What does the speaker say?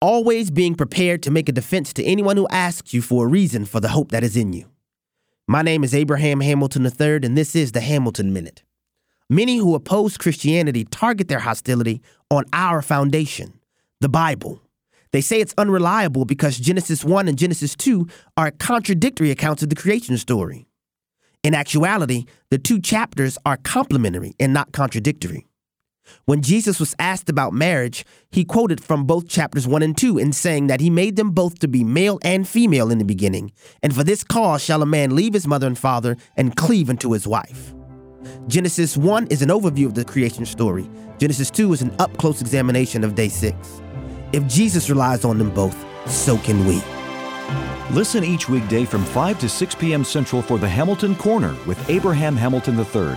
always being prepared to make a defense to anyone who asks you for a reason for the hope that is in you. My name is Abraham Hamilton III, and this is the Hamilton Minute. Many who oppose Christianity target their hostility on our foundation, the Bible. They say it's unreliable because Genesis 1 and Genesis 2 are contradictory accounts of the creation story. In actuality, the two chapters are complementary and not contradictory. When Jesus was asked about marriage, he quoted from both chapters 1 and 2 in saying that he made them both to be male and female in the beginning, and for this cause shall a man leave his mother and father and cleave unto his wife. Genesis 1 is an overview of the creation story. Genesis 2 is an up close examination of day 6. If Jesus relies on them both, so can we. Listen each weekday from 5 to 6 p.m. Central for the Hamilton Corner with Abraham Hamilton III,